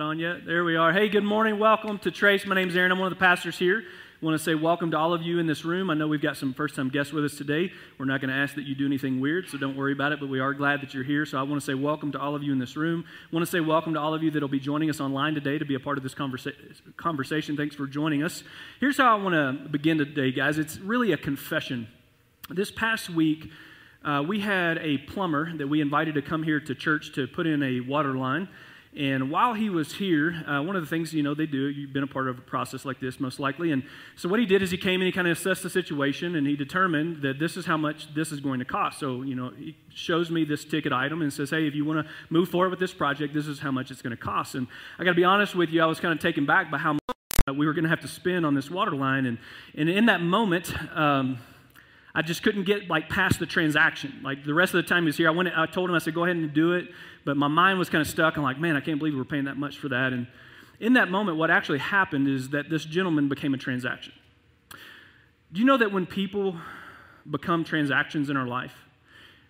on yet? There we are. Hey, good morning. Welcome to Trace. My name is Aaron. I'm one of the pastors here. I want to say welcome to all of you in this room. I know we've got some first time guests with us today. We're not going to ask that you do anything weird, so don't worry about it, but we are glad that you're here. So I want to say welcome to all of you in this room. I want to say welcome to all of you that will be joining us online today to be a part of this conversa- conversation. Thanks for joining us. Here's how I want to begin today, guys. It's really a confession. This past week, uh, we had a plumber that we invited to come here to church to put in a water line. And while he was here, uh, one of the things you know they do, you've been a part of a process like this most likely. And so what he did is he came and he kind of assessed the situation and he determined that this is how much this is going to cost. So you know he shows me this ticket item and says, hey, if you want to move forward with this project, this is how much it's going to cost. And I got to be honest with you, I was kind of taken back by how much we were going to have to spend on this water line. And and in that moment. Um, I just couldn't get like past the transaction. Like the rest of the time he was here, I went. I told him I said, "Go ahead and do it," but my mind was kind of stuck. I'm like, "Man, I can't believe we're paying that much for that." And in that moment, what actually happened is that this gentleman became a transaction. Do you know that when people become transactions in our life,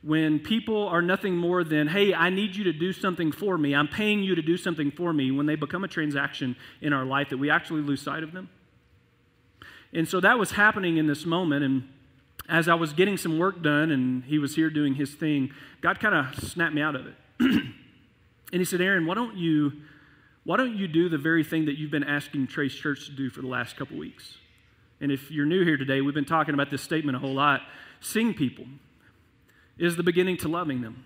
when people are nothing more than, "Hey, I need you to do something for me. I'm paying you to do something for me," when they become a transaction in our life, that we actually lose sight of them. And so that was happening in this moment, and as I was getting some work done and he was here doing his thing, God kind of snapped me out of it. and he said, Aaron, why don't you why don't you do the very thing that you've been asking Trace Church to do for the last couple weeks? And if you're new here today, we've been talking about this statement a whole lot. Seeing people is the beginning to loving them.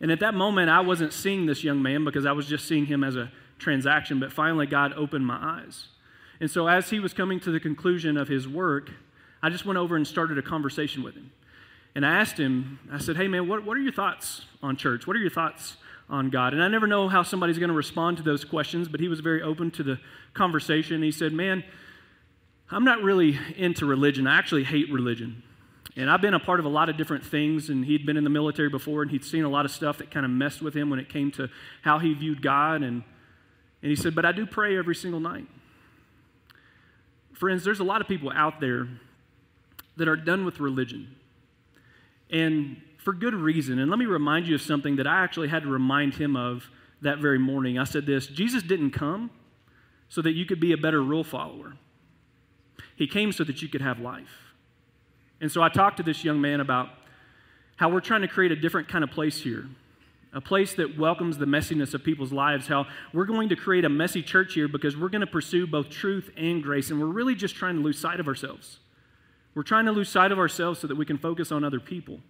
And at that moment, I wasn't seeing this young man because I was just seeing him as a transaction, but finally, God opened my eyes. And so, as he was coming to the conclusion of his work, I just went over and started a conversation with him. And I asked him, I said, hey man, what, what are your thoughts on church? What are your thoughts on God? And I never know how somebody's going to respond to those questions, but he was very open to the conversation. He said, man, I'm not really into religion. I actually hate religion. And I've been a part of a lot of different things, and he'd been in the military before, and he'd seen a lot of stuff that kind of messed with him when it came to how he viewed God. And, and he said, But I do pray every single night. Friends, there's a lot of people out there that are done with religion. And for good reason. And let me remind you of something that I actually had to remind him of that very morning. I said this Jesus didn't come so that you could be a better rule follower, He came so that you could have life. And so I talked to this young man about how we're trying to create a different kind of place here. A place that welcomes the messiness of people's lives. How we're going to create a messy church here because we're going to pursue both truth and grace. And we're really just trying to lose sight of ourselves. We're trying to lose sight of ourselves so that we can focus on other people.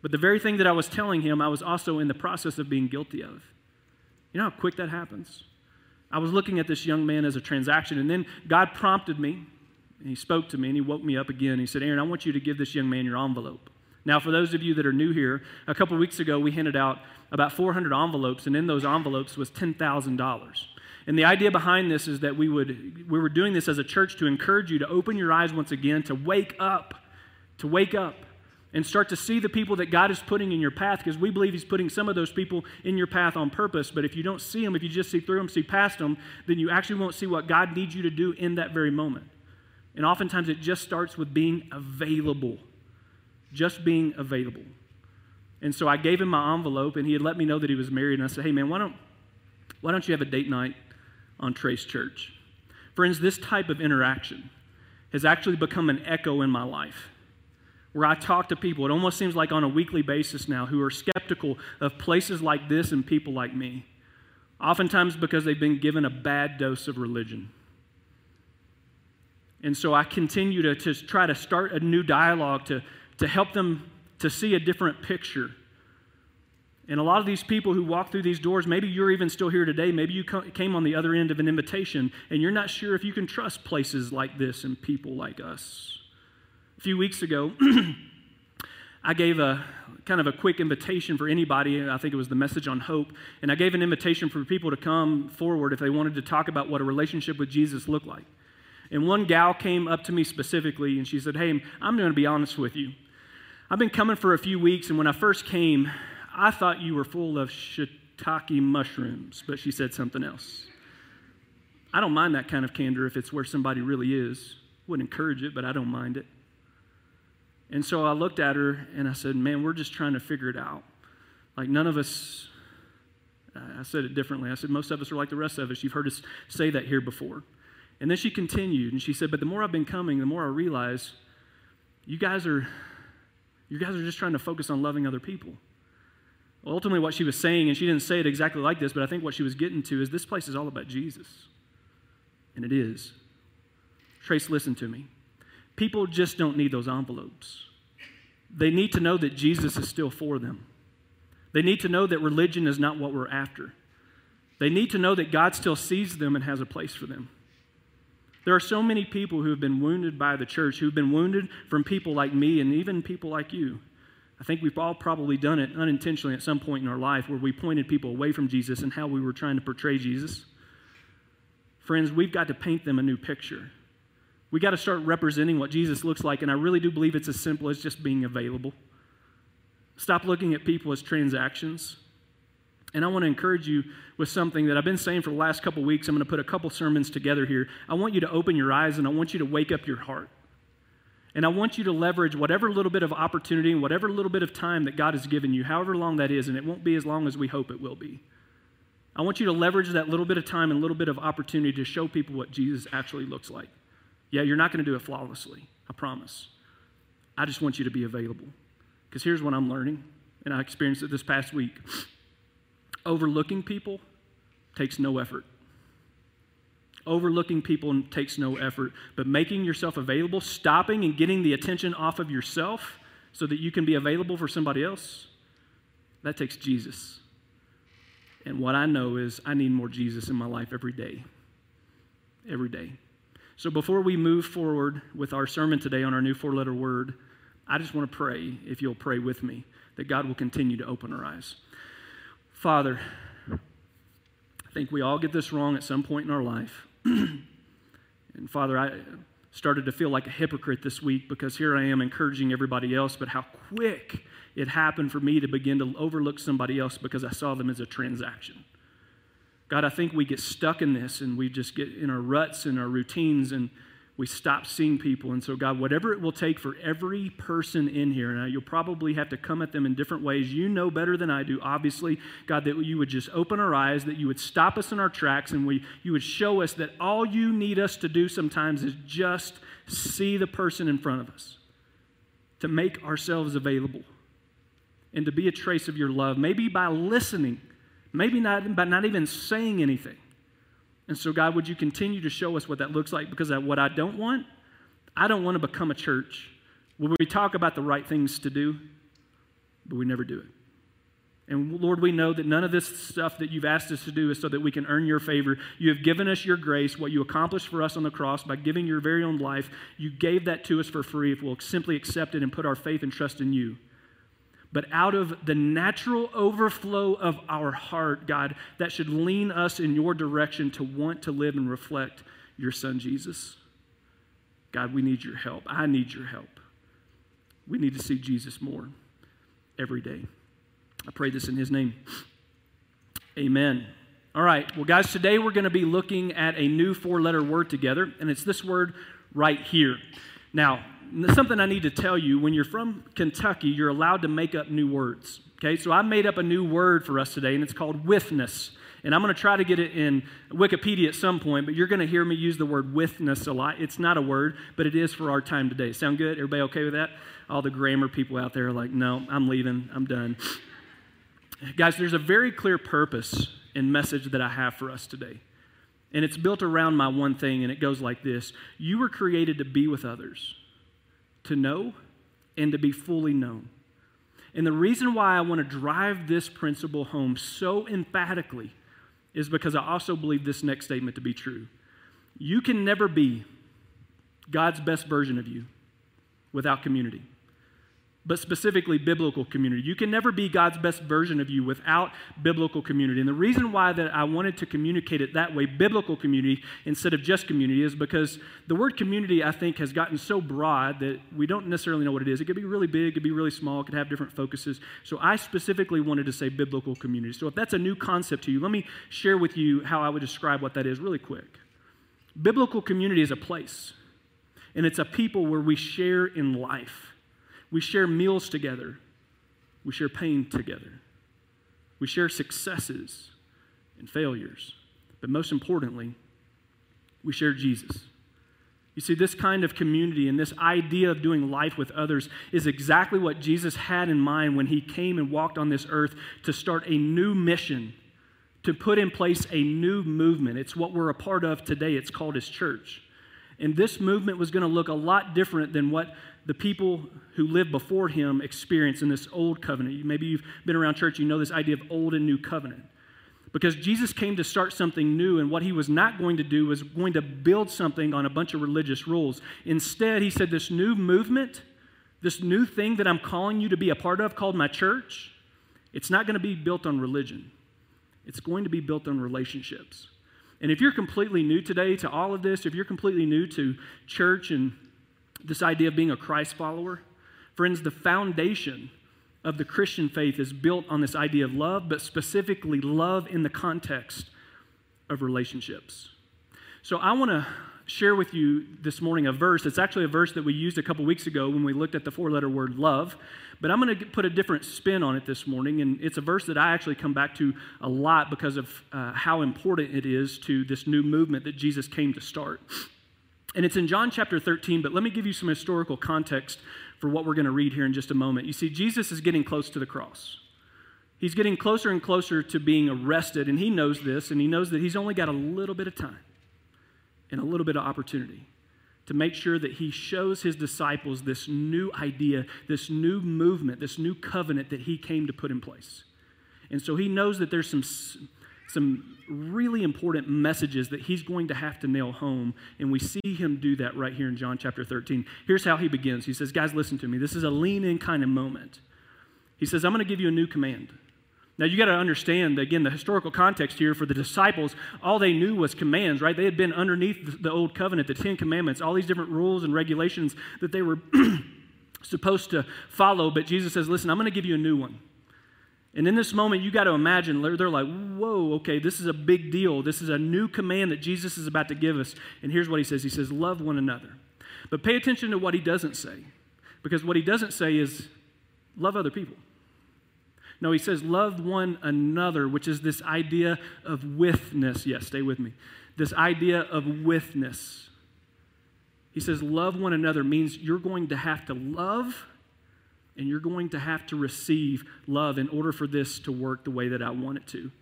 But the very thing that I was telling him, I was also in the process of being guilty of. You know how quick that happens? I was looking at this young man as a transaction, and then God prompted me, and He spoke to me, and He woke me up again. He said, Aaron, I want you to give this young man your envelope. Now, for those of you that are new here, a couple weeks ago we handed out about 400 envelopes, and in those envelopes was $10,000. And the idea behind this is that we would we were doing this as a church to encourage you to open your eyes once again, to wake up, to wake up and start to see the people that God is putting in your path because we believe He's putting some of those people in your path on purpose. But if you don't see them, if you just see through them, see past them, then you actually won't see what God needs you to do in that very moment. And oftentimes it just starts with being available, just being available. And so I gave him my envelope, and he had let me know that he was married. And I said, "Hey, man, why don't why don't you have a date night on Trace Church. Friends, this type of interaction has actually become an echo in my life where I talk to people, it almost seems like on a weekly basis now, who are skeptical of places like this and people like me. Oftentimes because they've been given a bad dose of religion. And so I continue to, to try to start a new dialogue to, to help them to see a different picture and a lot of these people who walk through these doors, maybe you're even still here today. Maybe you came on the other end of an invitation and you're not sure if you can trust places like this and people like us. A few weeks ago, I gave a kind of a quick invitation for anybody. I think it was the message on hope. And I gave an invitation for people to come forward if they wanted to talk about what a relationship with Jesus looked like. And one gal came up to me specifically and she said, Hey, I'm going to be honest with you. I've been coming for a few weeks, and when I first came, I thought you were full of shiitake mushrooms, but she said something else. I don't mind that kind of candor if it's where somebody really is. Wouldn't encourage it, but I don't mind it. And so I looked at her and I said, Man, we're just trying to figure it out. Like, none of us, I said it differently. I said, Most of us are like the rest of us. You've heard us say that here before. And then she continued and she said, But the more I've been coming, the more I realize you guys are you guys are just trying to focus on loving other people. Ultimately, what she was saying, and she didn't say it exactly like this, but I think what she was getting to is this place is all about Jesus. And it is. Trace, listen to me. People just don't need those envelopes. They need to know that Jesus is still for them. They need to know that religion is not what we're after. They need to know that God still sees them and has a place for them. There are so many people who have been wounded by the church, who've been wounded from people like me and even people like you. I think we've all probably done it unintentionally at some point in our life where we pointed people away from Jesus and how we were trying to portray Jesus. Friends, we've got to paint them a new picture. We got to start representing what Jesus looks like, and I really do believe it's as simple as just being available. Stop looking at people as transactions. And I want to encourage you with something that I've been saying for the last couple weeks. I'm going to put a couple sermons together here. I want you to open your eyes and I want you to wake up your heart. And I want you to leverage whatever little bit of opportunity and whatever little bit of time that God has given you, however long that is, and it won't be as long as we hope it will be. I want you to leverage that little bit of time and little bit of opportunity to show people what Jesus actually looks like. Yeah, you're not going to do it flawlessly, I promise. I just want you to be available. Because here's what I'm learning, and I experienced it this past week overlooking people takes no effort. Overlooking people takes no effort, but making yourself available, stopping and getting the attention off of yourself so that you can be available for somebody else, that takes Jesus. And what I know is I need more Jesus in my life every day. Every day. So before we move forward with our sermon today on our new four letter word, I just want to pray, if you'll pray with me, that God will continue to open our eyes. Father, I think we all get this wrong at some point in our life. and Father, I started to feel like a hypocrite this week because here I am encouraging everybody else, but how quick it happened for me to begin to overlook somebody else because I saw them as a transaction. God, I think we get stuck in this and we just get in our ruts and our routines and we stop seeing people. And so, God, whatever it will take for every person in here, now you'll probably have to come at them in different ways. You know better than I do, obviously, God, that you would just open our eyes, that you would stop us in our tracks, and we, you would show us that all you need us to do sometimes is just see the person in front of us, to make ourselves available, and to be a trace of your love, maybe by listening, maybe not by not even saying anything and so, God, would you continue to show us what that looks like? Because what I don't want, I don't want to become a church where we talk about the right things to do, but we never do it. And Lord, we know that none of this stuff that you've asked us to do is so that we can earn your favor. You have given us your grace, what you accomplished for us on the cross by giving your very own life. You gave that to us for free if we'll simply accept it and put our faith and trust in you but out of the natural overflow of our heart, God, that should lean us in your direction to want to live and reflect your Son, Jesus. God, we need your help. I need your help. We need to see Jesus more every day. I pray this in his name. Amen. All right. Well, guys, today we're going to be looking at a new four letter word together, and it's this word right here. Now, something I need to tell you when you're from Kentucky, you're allowed to make up new words. Okay, so I made up a new word for us today, and it's called withness. And I'm going to try to get it in Wikipedia at some point, but you're going to hear me use the word withness a lot. It's not a word, but it is for our time today. Sound good? Everybody okay with that? All the grammar people out there are like, no, I'm leaving. I'm done. Guys, there's a very clear purpose and message that I have for us today. And it's built around my one thing, and it goes like this You were created to be with others to know and to be fully known. And the reason why I want to drive this principle home so emphatically is because I also believe this next statement to be true. You can never be God's best version of you without community but specifically biblical community. You can never be God's best version of you without biblical community. And the reason why that I wanted to communicate it that way, biblical community instead of just community, is because the word community I think has gotten so broad that we don't necessarily know what it is. It could be really big, it could be really small, it could have different focuses. So I specifically wanted to say biblical community. So if that's a new concept to you, let me share with you how I would describe what that is really quick. Biblical community is a place, and it's a people where we share in life. We share meals together. We share pain together. We share successes. and failures. But most importantly, we share Jesus. You see, this kind of community and this idea of doing life with others is exactly what Jesus had in mind when he came and walked on this earth to start a new mission, to put in place a new movement. It's what we're a part of today. It's called his church. And this movement was going to look a lot different than what the people who lived before him experienced in this old covenant. Maybe you've been around church, you know this idea of old and new covenant. Because Jesus came to start something new, and what he was not going to do was going to build something on a bunch of religious rules. Instead, he said, This new movement, this new thing that I'm calling you to be a part of called my church, it's not going to be built on religion. It's going to be built on relationships. And if you're completely new today to all of this, if you're completely new to church and this idea of being a Christ follower, friends, the foundation of the Christian faith is built on this idea of love, but specifically love in the context of relationships. So I want to share with you this morning a verse. It's actually a verse that we used a couple weeks ago when we looked at the four letter word love, but I'm going to put a different spin on it this morning. And it's a verse that I actually come back to a lot because of uh, how important it is to this new movement that Jesus came to start. And it's in John chapter 13, but let me give you some historical context for what we're going to read here in just a moment. You see, Jesus is getting close to the cross. He's getting closer and closer to being arrested, and he knows this, and he knows that he's only got a little bit of time and a little bit of opportunity to make sure that he shows his disciples this new idea, this new movement, this new covenant that he came to put in place. And so he knows that there's some some really important messages that he's going to have to nail home. And we see him do that right here in John chapter 13. Here's how he begins He says, Guys, listen to me. This is a lean in kind of moment. He says, I'm going to give you a new command. Now, you got to understand, again, the historical context here for the disciples, all they knew was commands, right? They had been underneath the old covenant, the Ten Commandments, all these different rules and regulations that they were supposed to follow. But Jesus says, Listen, I'm going to give you a new one. And in this moment, you got to imagine they're, like, whoa, okay, this is a big deal. This is a new command that Jesus is about to give us. And here's what he says He says, love one another. But pay attention to what he doesn't say. Because what he doesn't say is, love other people. No, he says, love one another, which is this idea of withness. Yes, stay with me. This idea of withness. He says, love one another means you're going to have to love and you're going to have to receive love in order for this to work the way that I want it to.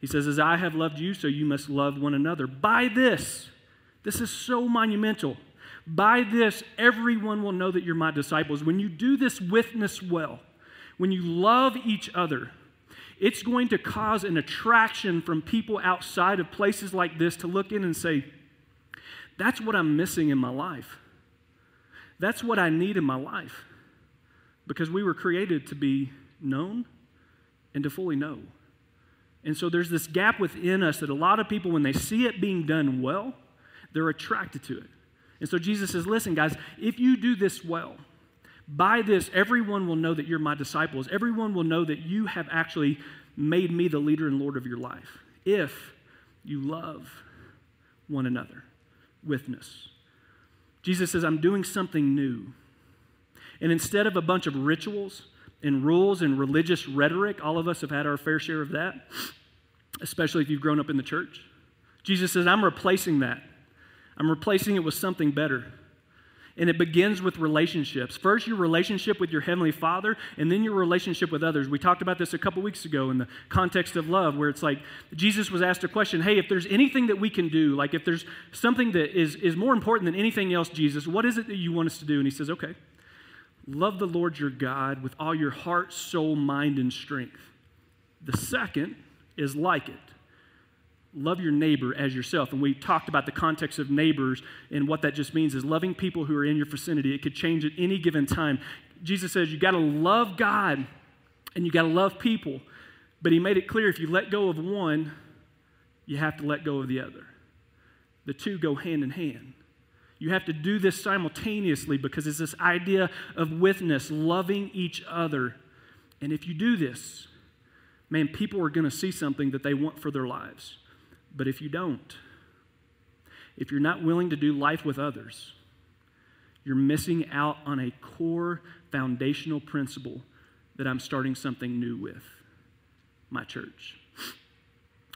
He says, As I have loved you, so you must love one another. By this, this is so monumental. By this, everyone will know that you're my disciples. When you do this withness well, when you love each other, it's going to cause an attraction from people outside of places like this to look in and say, That's what I'm missing in my life. That's what I need in my life because we were created to be known and to fully know. And so there's this gap within us that a lot of people, when they see it being done well, they're attracted to it. And so Jesus says, Listen, guys, if you do this well, by this, everyone will know that you're my disciples. Everyone will know that you have actually made me the leader and Lord of your life. If you love one another, withness. Jesus says, I'm doing something new. And instead of a bunch of rituals and rules and religious rhetoric, all of us have had our fair share of that, especially if you've grown up in the church. Jesus says, I'm replacing that. I'm replacing it with something better. And it begins with relationships. First, your relationship with your Heavenly Father, and then your relationship with others. We talked about this a couple weeks ago in the context of love, where it's like Jesus was asked a question Hey, if there's anything that we can do, like if there's something that is, is more important than anything else, Jesus, what is it that you want us to do? And he says, Okay, Love the Lord your God with all your heart, soul, mind, and strength. The second is like it. Love your neighbor as yourself. And we talked about the context of neighbors and what that just means is loving people who are in your vicinity. It could change at any given time. Jesus says you got to love God and you got to love people. But he made it clear if you let go of one, you have to let go of the other. The two go hand in hand. You have to do this simultaneously because it's this idea of withness, loving each other. And if you do this, man, people are going to see something that they want for their lives. But if you don't, if you're not willing to do life with others, you're missing out on a core foundational principle that I'm starting something new with my church.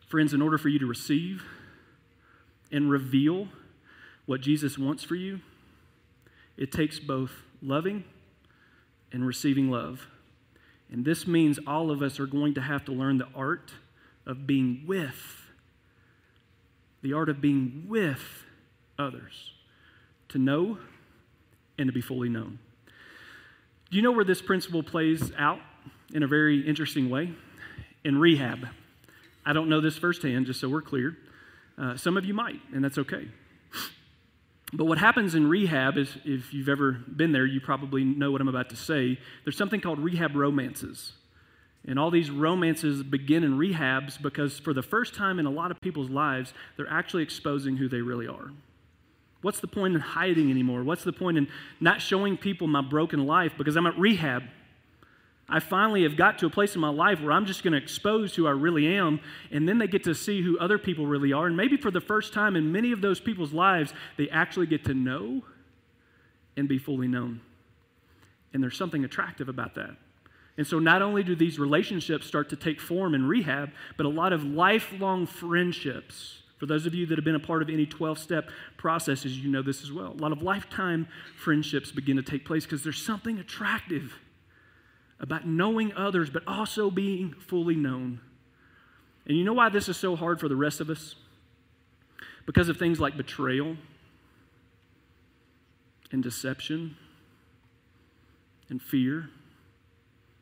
Friends, in order for you to receive and reveal what Jesus wants for you, it takes both loving and receiving love. And this means all of us are going to have to learn the art of being with, the art of being with others, to know and to be fully known. Do you know where this principle plays out in a very interesting way? In rehab. I don't know this firsthand, just so we're clear. Uh, some of you might, and that's okay. But what happens in rehab is, if you've ever been there, you probably know what I'm about to say. There's something called rehab romances. And all these romances begin in rehabs because, for the first time in a lot of people's lives, they're actually exposing who they really are. What's the point in hiding anymore? What's the point in not showing people my broken life because I'm at rehab? I finally have got to a place in my life where I'm just going to expose who I really am, and then they get to see who other people really are. And maybe for the first time in many of those people's lives, they actually get to know and be fully known. And there's something attractive about that. And so, not only do these relationships start to take form in rehab, but a lot of lifelong friendships. For those of you that have been a part of any 12 step processes, you know this as well. A lot of lifetime friendships begin to take place because there's something attractive about knowing others, but also being fully known. And you know why this is so hard for the rest of us? Because of things like betrayal and deception and fear.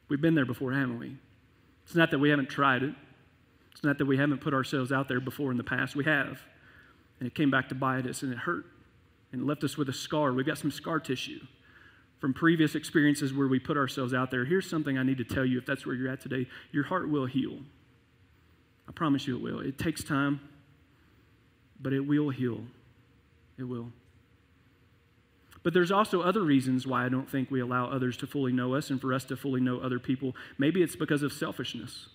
We've been there before, haven't we? It's not that we haven't tried it. It's not that we haven't put ourselves out there before in the past. We have. And it came back to bite us and it hurt and left us with a scar. We've got some scar tissue from previous experiences where we put ourselves out there, here's something I need to tell you if that's where you're at today. Your heart will heal. I promise you it will. It takes time, but it will heal. It will. But there's also other reasons why I don't think we allow others to fully know us and for us to fully know other people. Maybe it's because of selfishness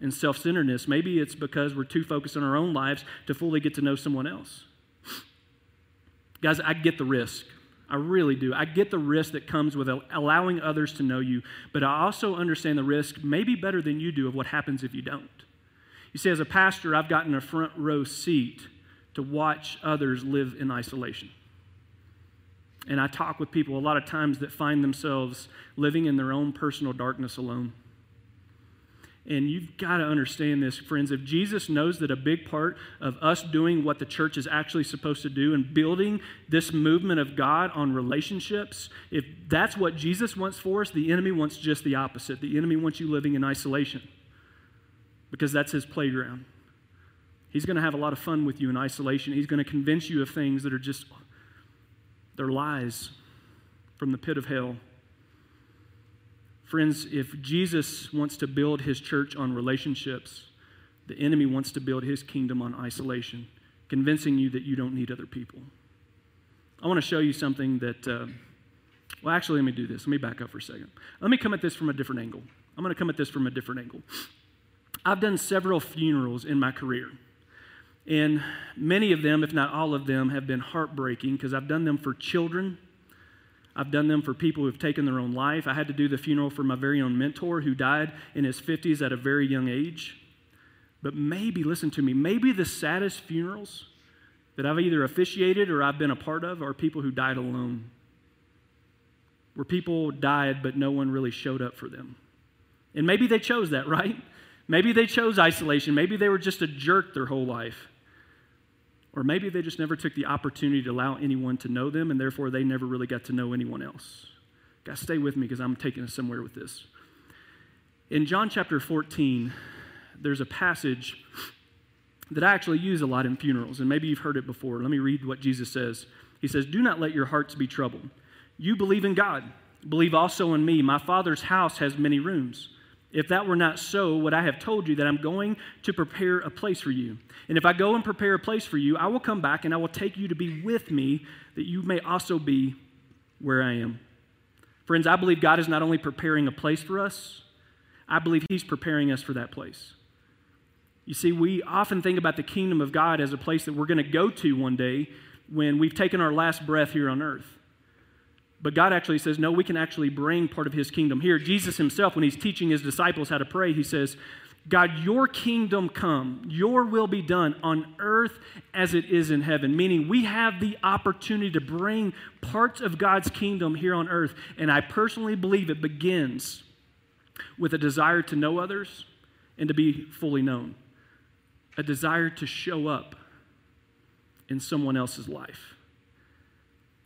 and self centeredness. Maybe it's because we're too focused on our own lives to fully get to know someone else. Guys, I get the risk. I really do. I get the risk that comes with allowing others to know you, but I also understand the risk, maybe better than you do, of what happens if you don't. You see, as a pastor, I've gotten a front row seat to watch others live in isolation. And I talk with people a lot of times that find themselves living in their own personal darkness alone. And you've got to understand this, friends. If Jesus knows that a big part of us doing what the church is actually supposed to do and building this movement of God on relationships, if that's what Jesus wants for us, the enemy wants just the opposite. The enemy wants you living in isolation because that's his playground. He's going to have a lot of fun with you in isolation. He's going to convince you of things that are just, they're lies from the pit of hell. Friends, if Jesus wants to build his church on relationships, the enemy wants to build his kingdom on isolation, convincing you that you don't need other people. I want to show you something that, uh, well, actually, let me do this. Let me back up for a second. Let me come at this from a different angle. I'm going to come at this from a different angle. I've done several funerals in my career. And many of them, if not all of them, have been heartbreaking because I've done them for children I've done them for people who've taken their own life. I had to do the funeral for my very own mentor who died in his 50s at a very young age. But maybe, listen to me, maybe the saddest funerals that I've either officiated or I've been a part of are people who died alone. Where people died, but no one really showed up for them. And maybe they chose that, right? Maybe they chose isolation. Maybe they were just a jerk their whole life. Or maybe they just never took the opportunity to allow anyone to know them, and therefore they never really got to know anyone else. Guys, stay with me because I'm taking us somewhere with this. In John chapter 14, there's a passage that I actually use a lot in funerals, and maybe you've heard it before. Let me read what Jesus says. He says, Do not let your hearts be troubled. You believe in God, believe also in me. My Father's house has many rooms. If that were not so, would I have told you that I'm going to prepare a place for you? And if I go and prepare a place for you, I will come back and I will take you to be with me, that you may also be where I am. Friends, I believe God is not only preparing a place for us, I believe He's preparing us for that place. You see, we often think about the kingdom of God as a place that we're going to go to one day when we've taken our last breath here on earth. But God actually says, no, we can actually bring part of his kingdom here. Jesus himself, when he's teaching his disciples how to pray, he says, God, your kingdom come, your will be done on earth as it is in heaven. Meaning, we have the opportunity to bring parts of God's kingdom here on earth. And I personally believe it begins with a desire to know others and to be fully known, a desire to show up in someone else's life.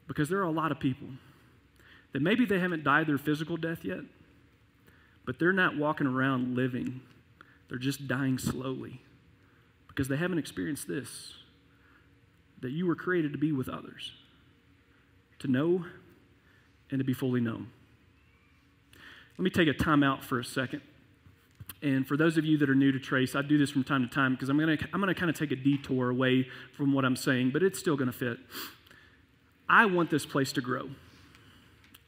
Because there are a lot of people that maybe they haven't died their physical death yet, but they're not walking around living they're just dying slowly because they haven't experienced this that you were created to be with others, to know and to be fully known. Let me take a time out for a second. And for those of you that are new to Trace, I do this from time to time because I'm going to I'm going to kind of take a detour away from what I'm saying, but it's still going to fit. I want this place to grow.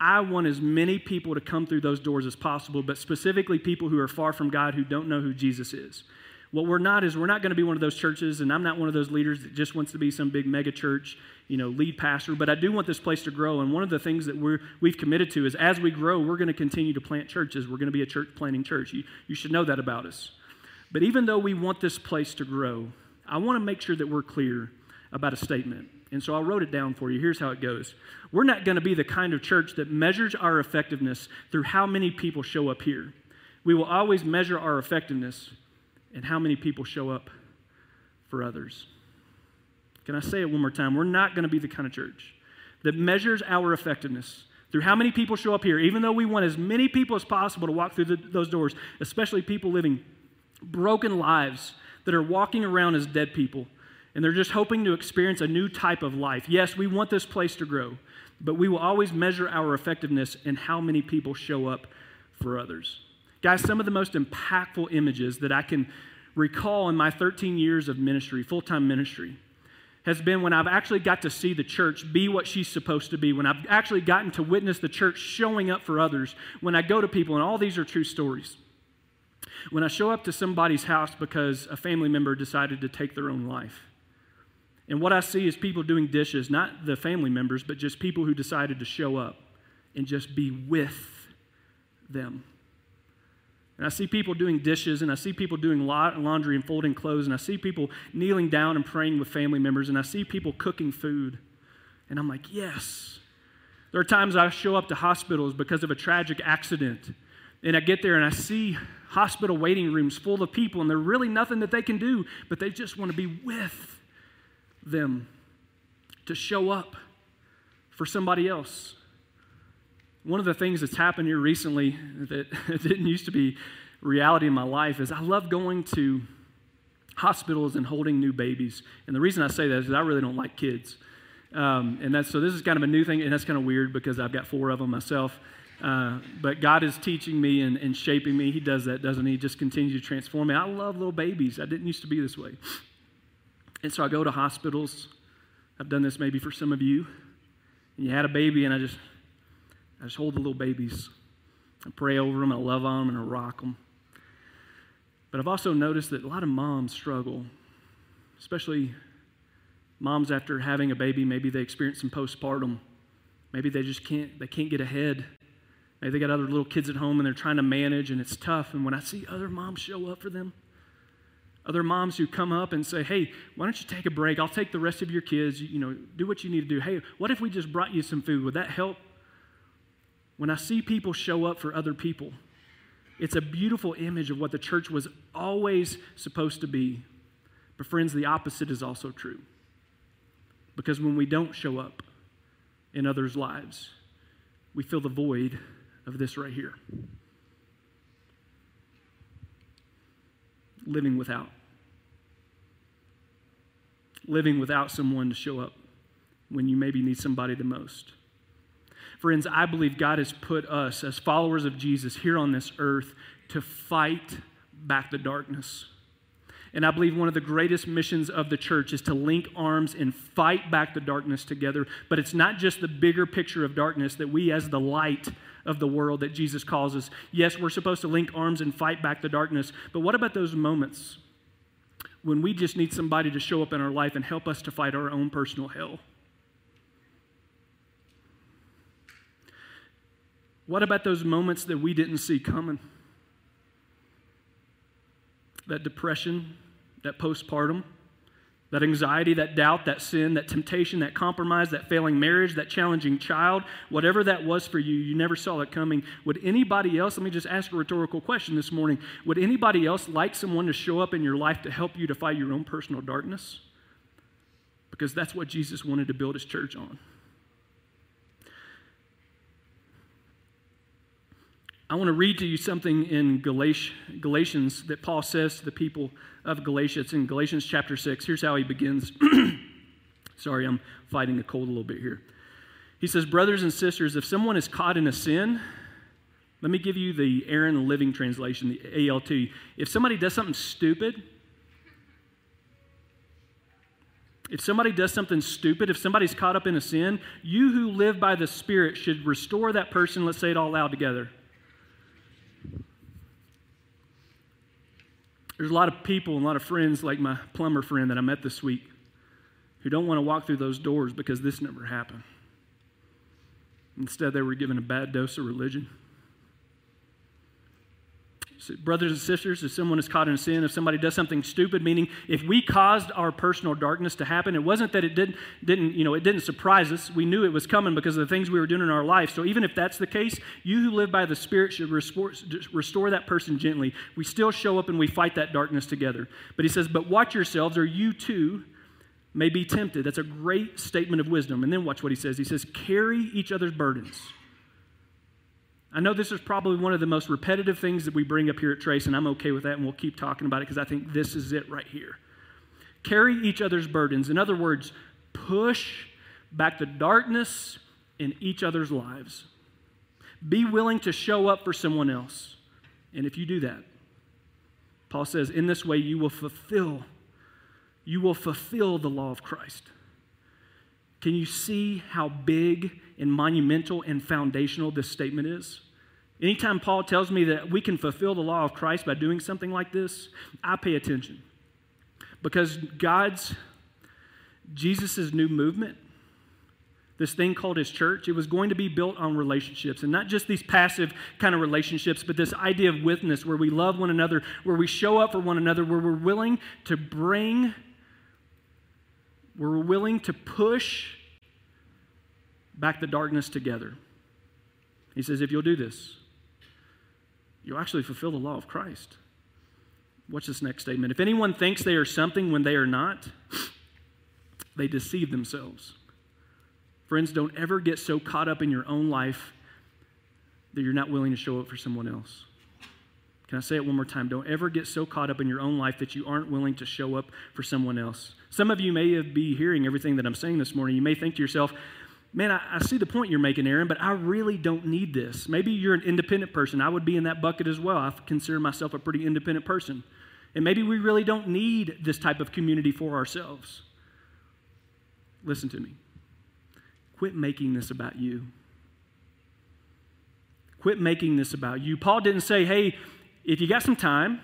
I want as many people to come through those doors as possible, but specifically people who are far from God who don't know who Jesus is. What we're not is we're not going to be one of those churches, and I'm not one of those leaders that just wants to be some big mega church, you know, lead pastor. But I do want this place to grow, and one of the things that we're we've committed to is as we grow, we're going to continue to plant churches. We're going to be a church planting church. You, you should know that about us. But even though we want this place to grow, I want to make sure that we're clear about a statement. And so I wrote it down for you. Here's how it goes We're not going to be the kind of church that measures our effectiveness through how many people show up here. We will always measure our effectiveness in how many people show up for others. Can I say it one more time? We're not going to be the kind of church that measures our effectiveness through how many people show up here, even though we want as many people as possible to walk through the, those doors, especially people living broken lives that are walking around as dead people and they're just hoping to experience a new type of life. Yes, we want this place to grow, but we will always measure our effectiveness in how many people show up for others. Guys, some of the most impactful images that I can recall in my 13 years of ministry, full time ministry, has been when I've actually got to see the church be what she's supposed to be, when I've actually gotten to witness the church showing up for others, when I go to people, and all these are true stories. When I show up to somebody's house because a family member decided to take their own life and what I see is people doing dishes, not the family members, but just people who decided to show up and just be with them. And I see people doing dishes, and I see people doing laundry and folding clothes, and I see people kneeling down and praying with family members, and I see people cooking food. And I'm like, yes. There are times I show up to hospitals because of a tragic accident, and I get there and I see hospital waiting rooms full of people, and there's really nothing that they can do, but they just want to be with them to show up for somebody else. One of the things that's happened here recently that didn't used to be reality in my life is I love going to hospitals and holding new babies. And the reason I say that is I really don't like kids. Um, and that's so this is kind of a new thing, and that's kind of weird because I've got four of them myself. Uh, but God is teaching me and, and, shaping me. He does that, doesn't he? Just continues to transform me. I love little babies. I didn't used to be this way. And so I go to hospitals. I've done this maybe for some of you. And you had a baby, and I just, I just hold the little babies. I pray over them, I love on them, and I rock them. But I've also noticed that a lot of moms struggle, especially moms after having a baby. Maybe they experience some postpartum. Maybe they just can't, they can't get ahead. Maybe they got other little kids at home and they're trying to manage, and it's tough. And when I see other moms show up for them, other moms who come up and say, hey, why don't you take a break? I'll take the rest of your kids. You, know, do what you need to do. Hey, what if we just brought you some food? Would that help? When I see people show up for other people, it's a beautiful image of what the church was always supposed to be. But, friends, the opposite is also true. Because when we don't show up in others' lives, we fill the void of this right here living without living without someone to show up when you maybe need somebody the most. Friends, I believe God has put us as followers of Jesus here on this earth to fight back the darkness. And I believe one of the greatest missions of the church is to link arms and fight back the darkness together. But it's not just the bigger picture of darkness that we, as the light of the world that Jesus calls us, yes, we're supposed to link arms and fight back the darkness. But what about those moments when we just need somebody to show up in our life and help us to fight our own personal hell? What about those moments that we didn't see coming? that depression, that postpartum, that anxiety, that doubt, that sin, that temptation, that compromise, that failing marriage, that challenging child, whatever that was for you, you never saw it coming. Would anybody else, let me just ask a rhetorical question this morning, would anybody else like someone to show up in your life to help you to fight your own personal darkness? Because that's what Jesus wanted to build his church on. I want to read to you something in Galatians that Paul says to the people of Galatia. It's in Galatians chapter 6. Here's how he begins. Sorry, I'm fighting a cold a little bit here. He says, Brothers and sisters, if someone is caught in a sin, let me give you the Aaron Living Translation, the ALT. If somebody does something stupid, if somebody does something stupid, if somebody's caught up in a sin, you who live by the Spirit should restore that person. Let's say it all loud together. There's a lot of people and a lot of friends, like my plumber friend that I met this week, who don't want to walk through those doors because this never happened. Instead, they were given a bad dose of religion. Brothers and sisters, if someone is caught in sin, if somebody does something stupid, meaning if we caused our personal darkness to happen, it wasn't that it didn't, didn't, you know, it didn't surprise us. We knew it was coming because of the things we were doing in our life. So even if that's the case, you who live by the Spirit should restore, restore that person gently. We still show up and we fight that darkness together. But he says, but watch yourselves, or you too may be tempted. That's a great statement of wisdom. And then watch what he says. He says, carry each other's burdens. I know this is probably one of the most repetitive things that we bring up here at Trace, and I'm okay with that, and we'll keep talking about it because I think this is it right here. Carry each other's burdens. In other words, push back the darkness in each other's lives. Be willing to show up for someone else. And if you do that, Paul says, in this way you will fulfill you will fulfill the law of Christ. Can you see how big and monumental and foundational this statement is? Anytime Paul tells me that we can fulfill the law of Christ by doing something like this, I pay attention. Because God's, Jesus' new movement, this thing called his church, it was going to be built on relationships. And not just these passive kind of relationships, but this idea of withness where we love one another, where we show up for one another, where we're willing to bring we're willing to push back the darkness together. He says, if you'll do this, you'll actually fulfill the law of Christ. Watch this next statement. If anyone thinks they are something when they are not, they deceive themselves. Friends, don't ever get so caught up in your own life that you're not willing to show up for someone else. Can I say it one more time? Don't ever get so caught up in your own life that you aren't willing to show up for someone else. Some of you may be hearing everything that I'm saying this morning. You may think to yourself, man, I, I, see the point you're making, Aaron, but I really don't need this. Maybe you're an independent person. I would be in that bucket as well. I consider myself a pretty independent person. And maybe we really don't need this type of community for ourselves. Listen to me. Quit making this about you. Quit making this about you. Paul didn't say, hey, if you got some time,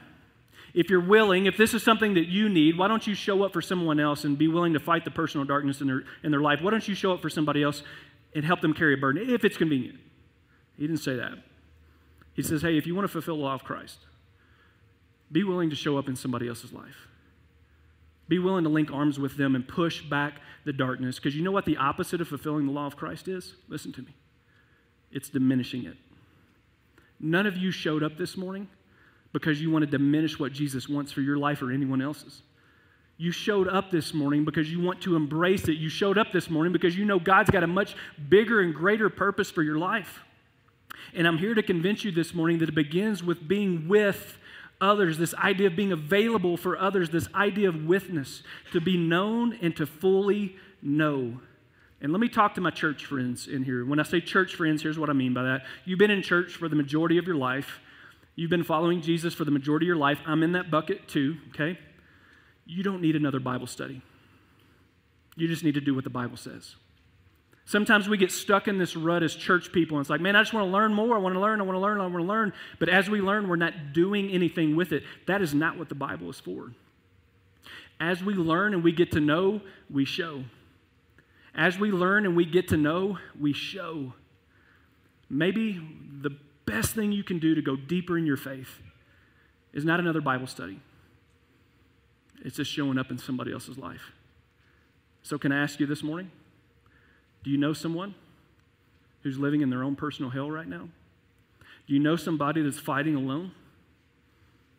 if you're willing, if this is something that you need, why don't you show up for someone else and be willing to fight the personal darkness in their, in their life? Why don't you show up for somebody else and help them carry a burden if it's convenient? He didn't say that. He says, hey, if you want to fulfill the law of Christ, be willing to show up in somebody else's life. Be willing to link arms with them and push back the darkness. Because you know what the opposite of fulfilling the law of Christ is? Listen to me. It's diminishing it. None of you showed up this morning because you want to diminish what Jesus wants for your life or anyone else's. You showed up this morning because you want to embrace it. You showed up this morning because you know God's got a much bigger and greater purpose for your life. And I'm here to convince you this morning that it begins with being with others, this idea of being available for others, this idea of withness, to be known and to fully know. And let me talk to my church friends in here. When I say church friends, here's what I mean by that. You've been in church for the majority of your life. You've been following Jesus for the majority of your life. I'm in that bucket too, okay? You don't need another Bible study. You just need to do what the Bible says. Sometimes we get stuck in this rut as church people, and it's like, man, I just want to learn more. I want to learn, I want to learn, I want to learn. But as we learn, we're not doing anything with it. That is not what the Bible is for. As we learn and we get to know, we show. As we learn and we get to know, we show. Maybe the best thing you can do to go deeper in your faith is not another Bible study. it's just showing up in somebody else's life. So, can I ask you this morning? Do you know someone who's living in their own personal hell right now? Do you know somebody that's fighting alone?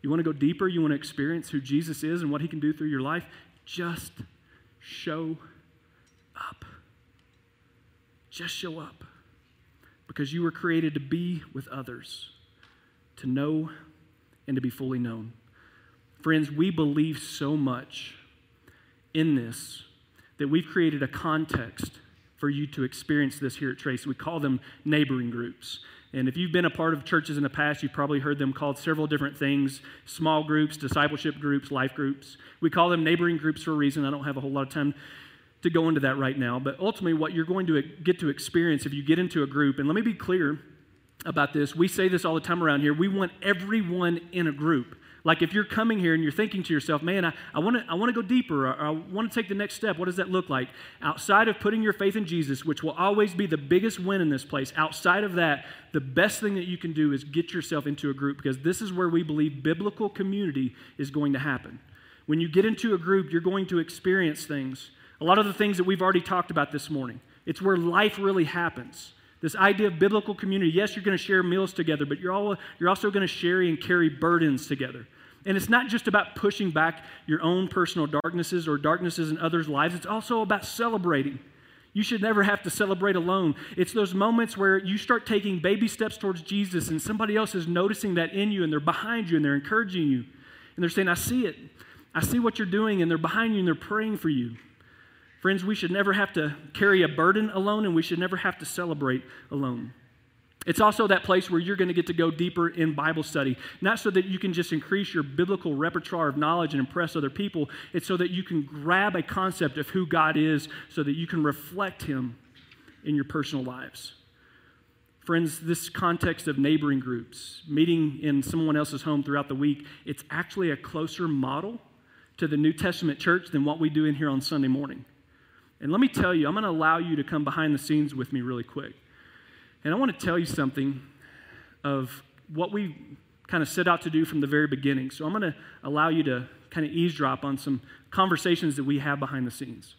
You want to go deeper? You want to experience who Jesus is and what he can do through your life? Just show up. Just show up. Because you were created to be with others, to know and to be fully known. Friends, we believe so much in this that we've created a context for you to experience this here at Trace. We call them neighboring groups. And if you've been a part of churches in the past, you've probably heard them called several different things small groups, discipleship groups, life groups. We call them neighboring groups for a reason. I don't have a whole lot of time to go into that right now. But ultimately, what you're going to get to experience if you get into a group, and let me be clear about this, we say this all the time around here we want everyone in a group. Like if you're coming here and you're thinking to yourself, man, I, I want to I wanna go deeper, or I want to take the next step, what does that look like? Outside of putting your faith in Jesus, which will always be the biggest win in this place, outside of that, the best thing that you can do is get yourself into a group because this is where we believe biblical community is going to happen. When you get into a group, you're going to experience things. A lot of the things that we've already talked about this morning. It's where life really happens. This idea of biblical community. Yes, you're going to share meals together, but you're, all, you're also going to share and carry burdens together. And it's not just about pushing back your own personal darknesses or darknesses in others' lives, it's also about celebrating. You should never have to celebrate alone. It's those moments where you start taking baby steps towards Jesus and somebody else is noticing that in you and they're behind you and they're encouraging you. And they're saying, I see it. I see what you're doing. And they're behind you and they're praying for you. Friends, we should never have to carry a burden alone and we should never have to celebrate alone. It's also that place where you're going to get to go deeper in Bible study. Not so that you can just increase your biblical repertoire of knowledge and impress other people, it's so that you can grab a concept of who God is so that you can reflect Him in your personal lives. Friends, this context of neighboring groups, meeting in someone else's home throughout the week, it's actually a closer model to the New Testament church than what we do in here on Sunday morning. And let me tell you, I'm going to allow you to come behind the scenes with me really quick. And I want to tell you something of what we kind of set out to do from the very beginning. So I'm going to allow you to kind of eavesdrop on some conversations that we have behind the scenes.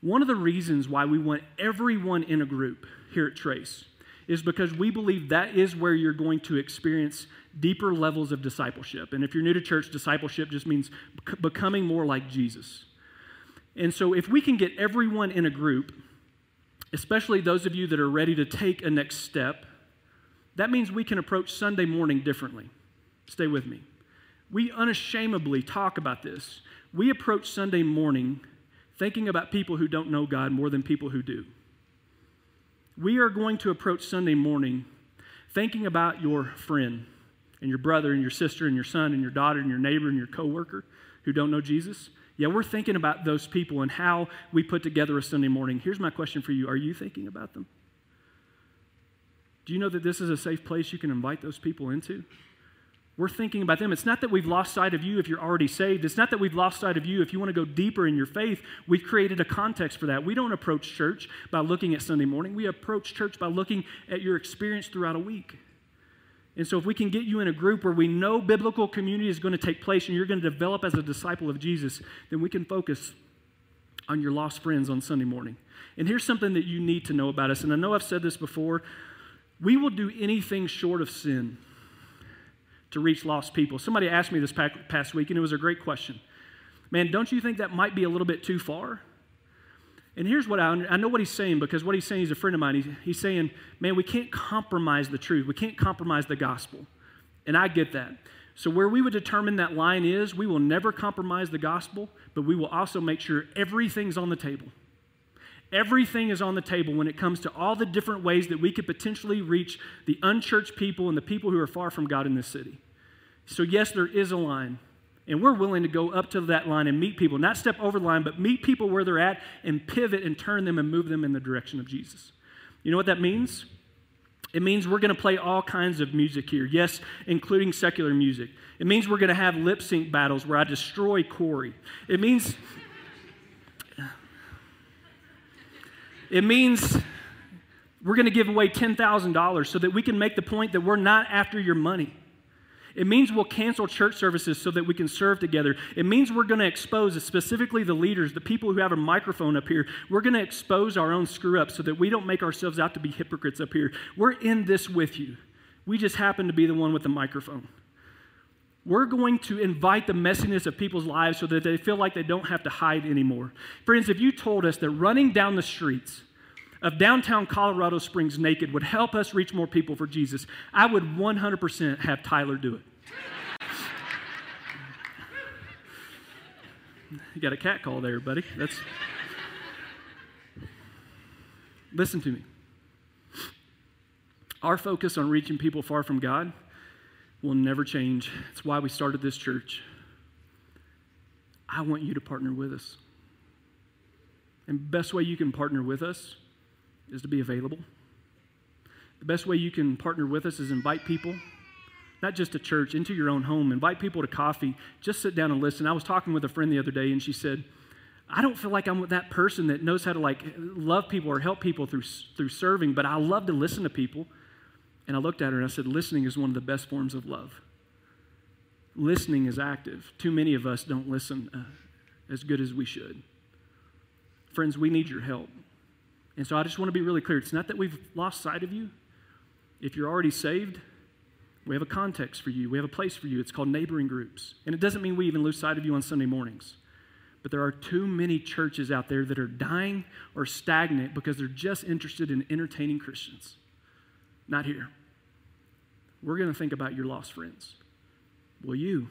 One of the reasons why we want everyone in a group here at Trace is because we believe that is where you're going to experience deeper levels of discipleship. And if you're new to church, discipleship just means becoming more like Jesus. And so if we can get everyone in a group, especially those of you that are ready to take a next step, that means we can approach Sunday morning differently. Stay with me. We unashamedly talk about this. We approach Sunday morning thinking about people who don't know God more than people who do. We are going to approach Sunday morning thinking about your friend and your brother and your sister and your son and your daughter and your neighbor and your coworker who don't know Jesus. Yeah, we're thinking about those people and how we put together a Sunday morning. Here's my question for you Are you thinking about them? Do you know that this is a safe place you can invite those people into? We're thinking about them. It's not that we've lost sight of you if you're already saved. It's not that we've lost sight of you if you want to go deeper in your faith. We've created a context for that. We don't approach church by looking at Sunday morning, we approach church by looking at your experience throughout a week. And so, if we can get you in a group where we know biblical community is going to take place and you're going to develop as a disciple of Jesus, then we can focus on your lost friends on Sunday morning. And here's something that you need to know about us. And I know I've said this before we will do anything short of sin to reach lost people. Somebody asked me this past week, and it was a great question. Man, don't you think that might be a little bit too far? And here's what I, I know what he's saying because what he's saying, he's a friend of mine. He's, he's saying, man, we can't compromise the truth. We can't compromise the gospel. And I get that. So, where we would determine that line is, we will never compromise the gospel, but we will also make sure everything's on the table. Everything is on the table when it comes to all the different ways that we could potentially reach the unchurched people and the people who are far from God in this city. So, yes, there is a line. And we're willing to go up to that line and meet people, not step over the line, but meet people where they're at and pivot and turn them and move them in the direction of Jesus. You know what that means? It means we're going to play all kinds of music here, yes, including secular music. It means we're going to have lip sync battles where I destroy Corey. It means. It means we're going to give away $10,000 so that we can make the point that we're not after your money. It means we'll cancel church services so that we can serve together. It means we're going to expose, specifically the leaders, the people who have a microphone up here, we're going to expose our own screw ups so that we don't make ourselves out to be hypocrites up here. We're in this with you. We just happen to be the one with the microphone. We're going to invite the messiness of people's lives so that they feel like they don't have to hide anymore. Friends, if you told us that running down the streets, of downtown Colorado Springs naked would help us reach more people for Jesus, I would 100% have Tyler do it. You got a cat call there, buddy. That's. Listen to me. Our focus on reaching people far from God will never change. It's why we started this church. I want you to partner with us. And best way you can partner with us is to be available. The best way you can partner with us is invite people, not just to church, into your own home. Invite people to coffee. Just sit down and listen. I was talking with a friend the other day, and she said, I don't feel like I'm that person that knows how to like love people or help people through, through serving, but I love to listen to people. And I looked at her and I said, listening is one of the best forms of love. Listening is active. Too many of us don't listen uh, as good as we should. Friends, we need your help. And so I just want to be really clear. It's not that we've lost sight of you. If you're already saved, we have a context for you, we have a place for you. It's called neighboring groups. And it doesn't mean we even lose sight of you on Sunday mornings. But there are too many churches out there that are dying or stagnant because they're just interested in entertaining Christians. Not here. We're going to think about your lost friends. Will you?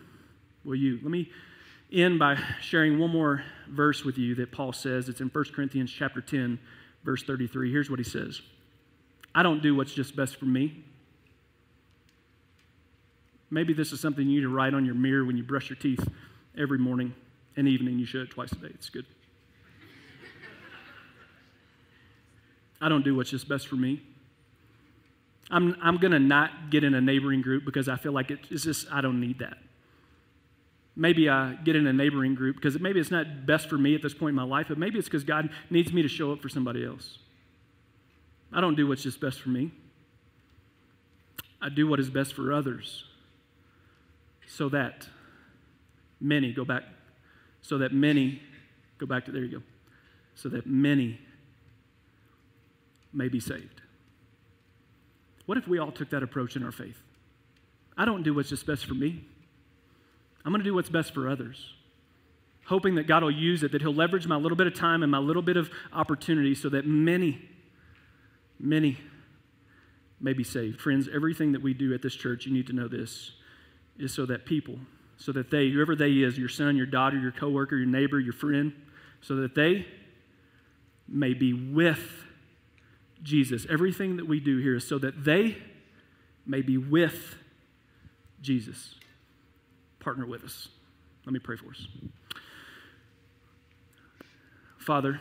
Will you? Let me end by sharing one more verse with you that Paul says. It's in 1 Corinthians chapter 10, verse 33. Here's what he says I don't do what's just best for me. Maybe this is something you need to write on your mirror when you brush your teeth every morning and evening. You should twice a day. It's good. I don't do what's just best for me. I'm, I'm going to not get in a neighboring group because I feel like it's just, I don't need that. Maybe I get in a neighboring group because maybe it's not best for me at this point in my life, but maybe it's because God needs me to show up for somebody else. I don't do what's just best for me. I do what is best for others so that many go back, so that many go back to, there you go, so that many may be saved. What if we all took that approach in our faith? I don't do what's just best for me. I'm going to do what's best for others, hoping that God will use it, that He'll leverage my little bit of time and my little bit of opportunity so that many, many may be saved. Friends, everything that we do at this church, you need to know this, is so that people, so that they, whoever they is, your son, your daughter, your coworker, your neighbor, your friend, so that they may be with Jesus. Everything that we do here is so that they may be with Jesus partner with us. Let me pray for us. Father,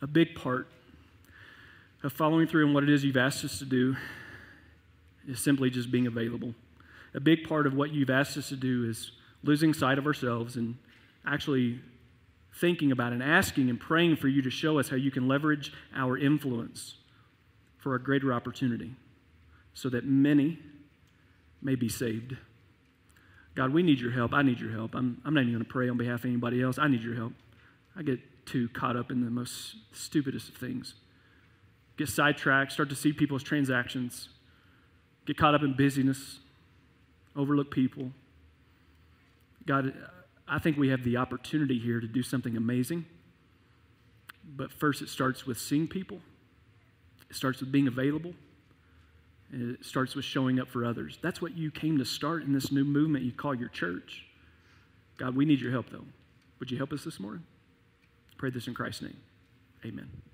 a big part of following through on what it is you've asked us to do is simply just being available. A big part of what you've asked us to do is losing sight of ourselves and actually thinking about and asking and praying for you to show us how you can leverage our influence for a greater opportunity so that many may be saved. God, we need your help. I need your help. I'm, I'm not even going to pray on behalf of anybody else. I need your help. I get too caught up in the most stupidest of things. Get sidetracked, start to see people's transactions, get caught up in busyness, overlook people. God, I think we have the opportunity here to do something amazing. But first, it starts with seeing people, it starts with being available. It starts with showing up for others. That's what you came to start in this new movement you call your church. God, we need your help, though. Would you help us this morning? Pray this in Christ's name. Amen.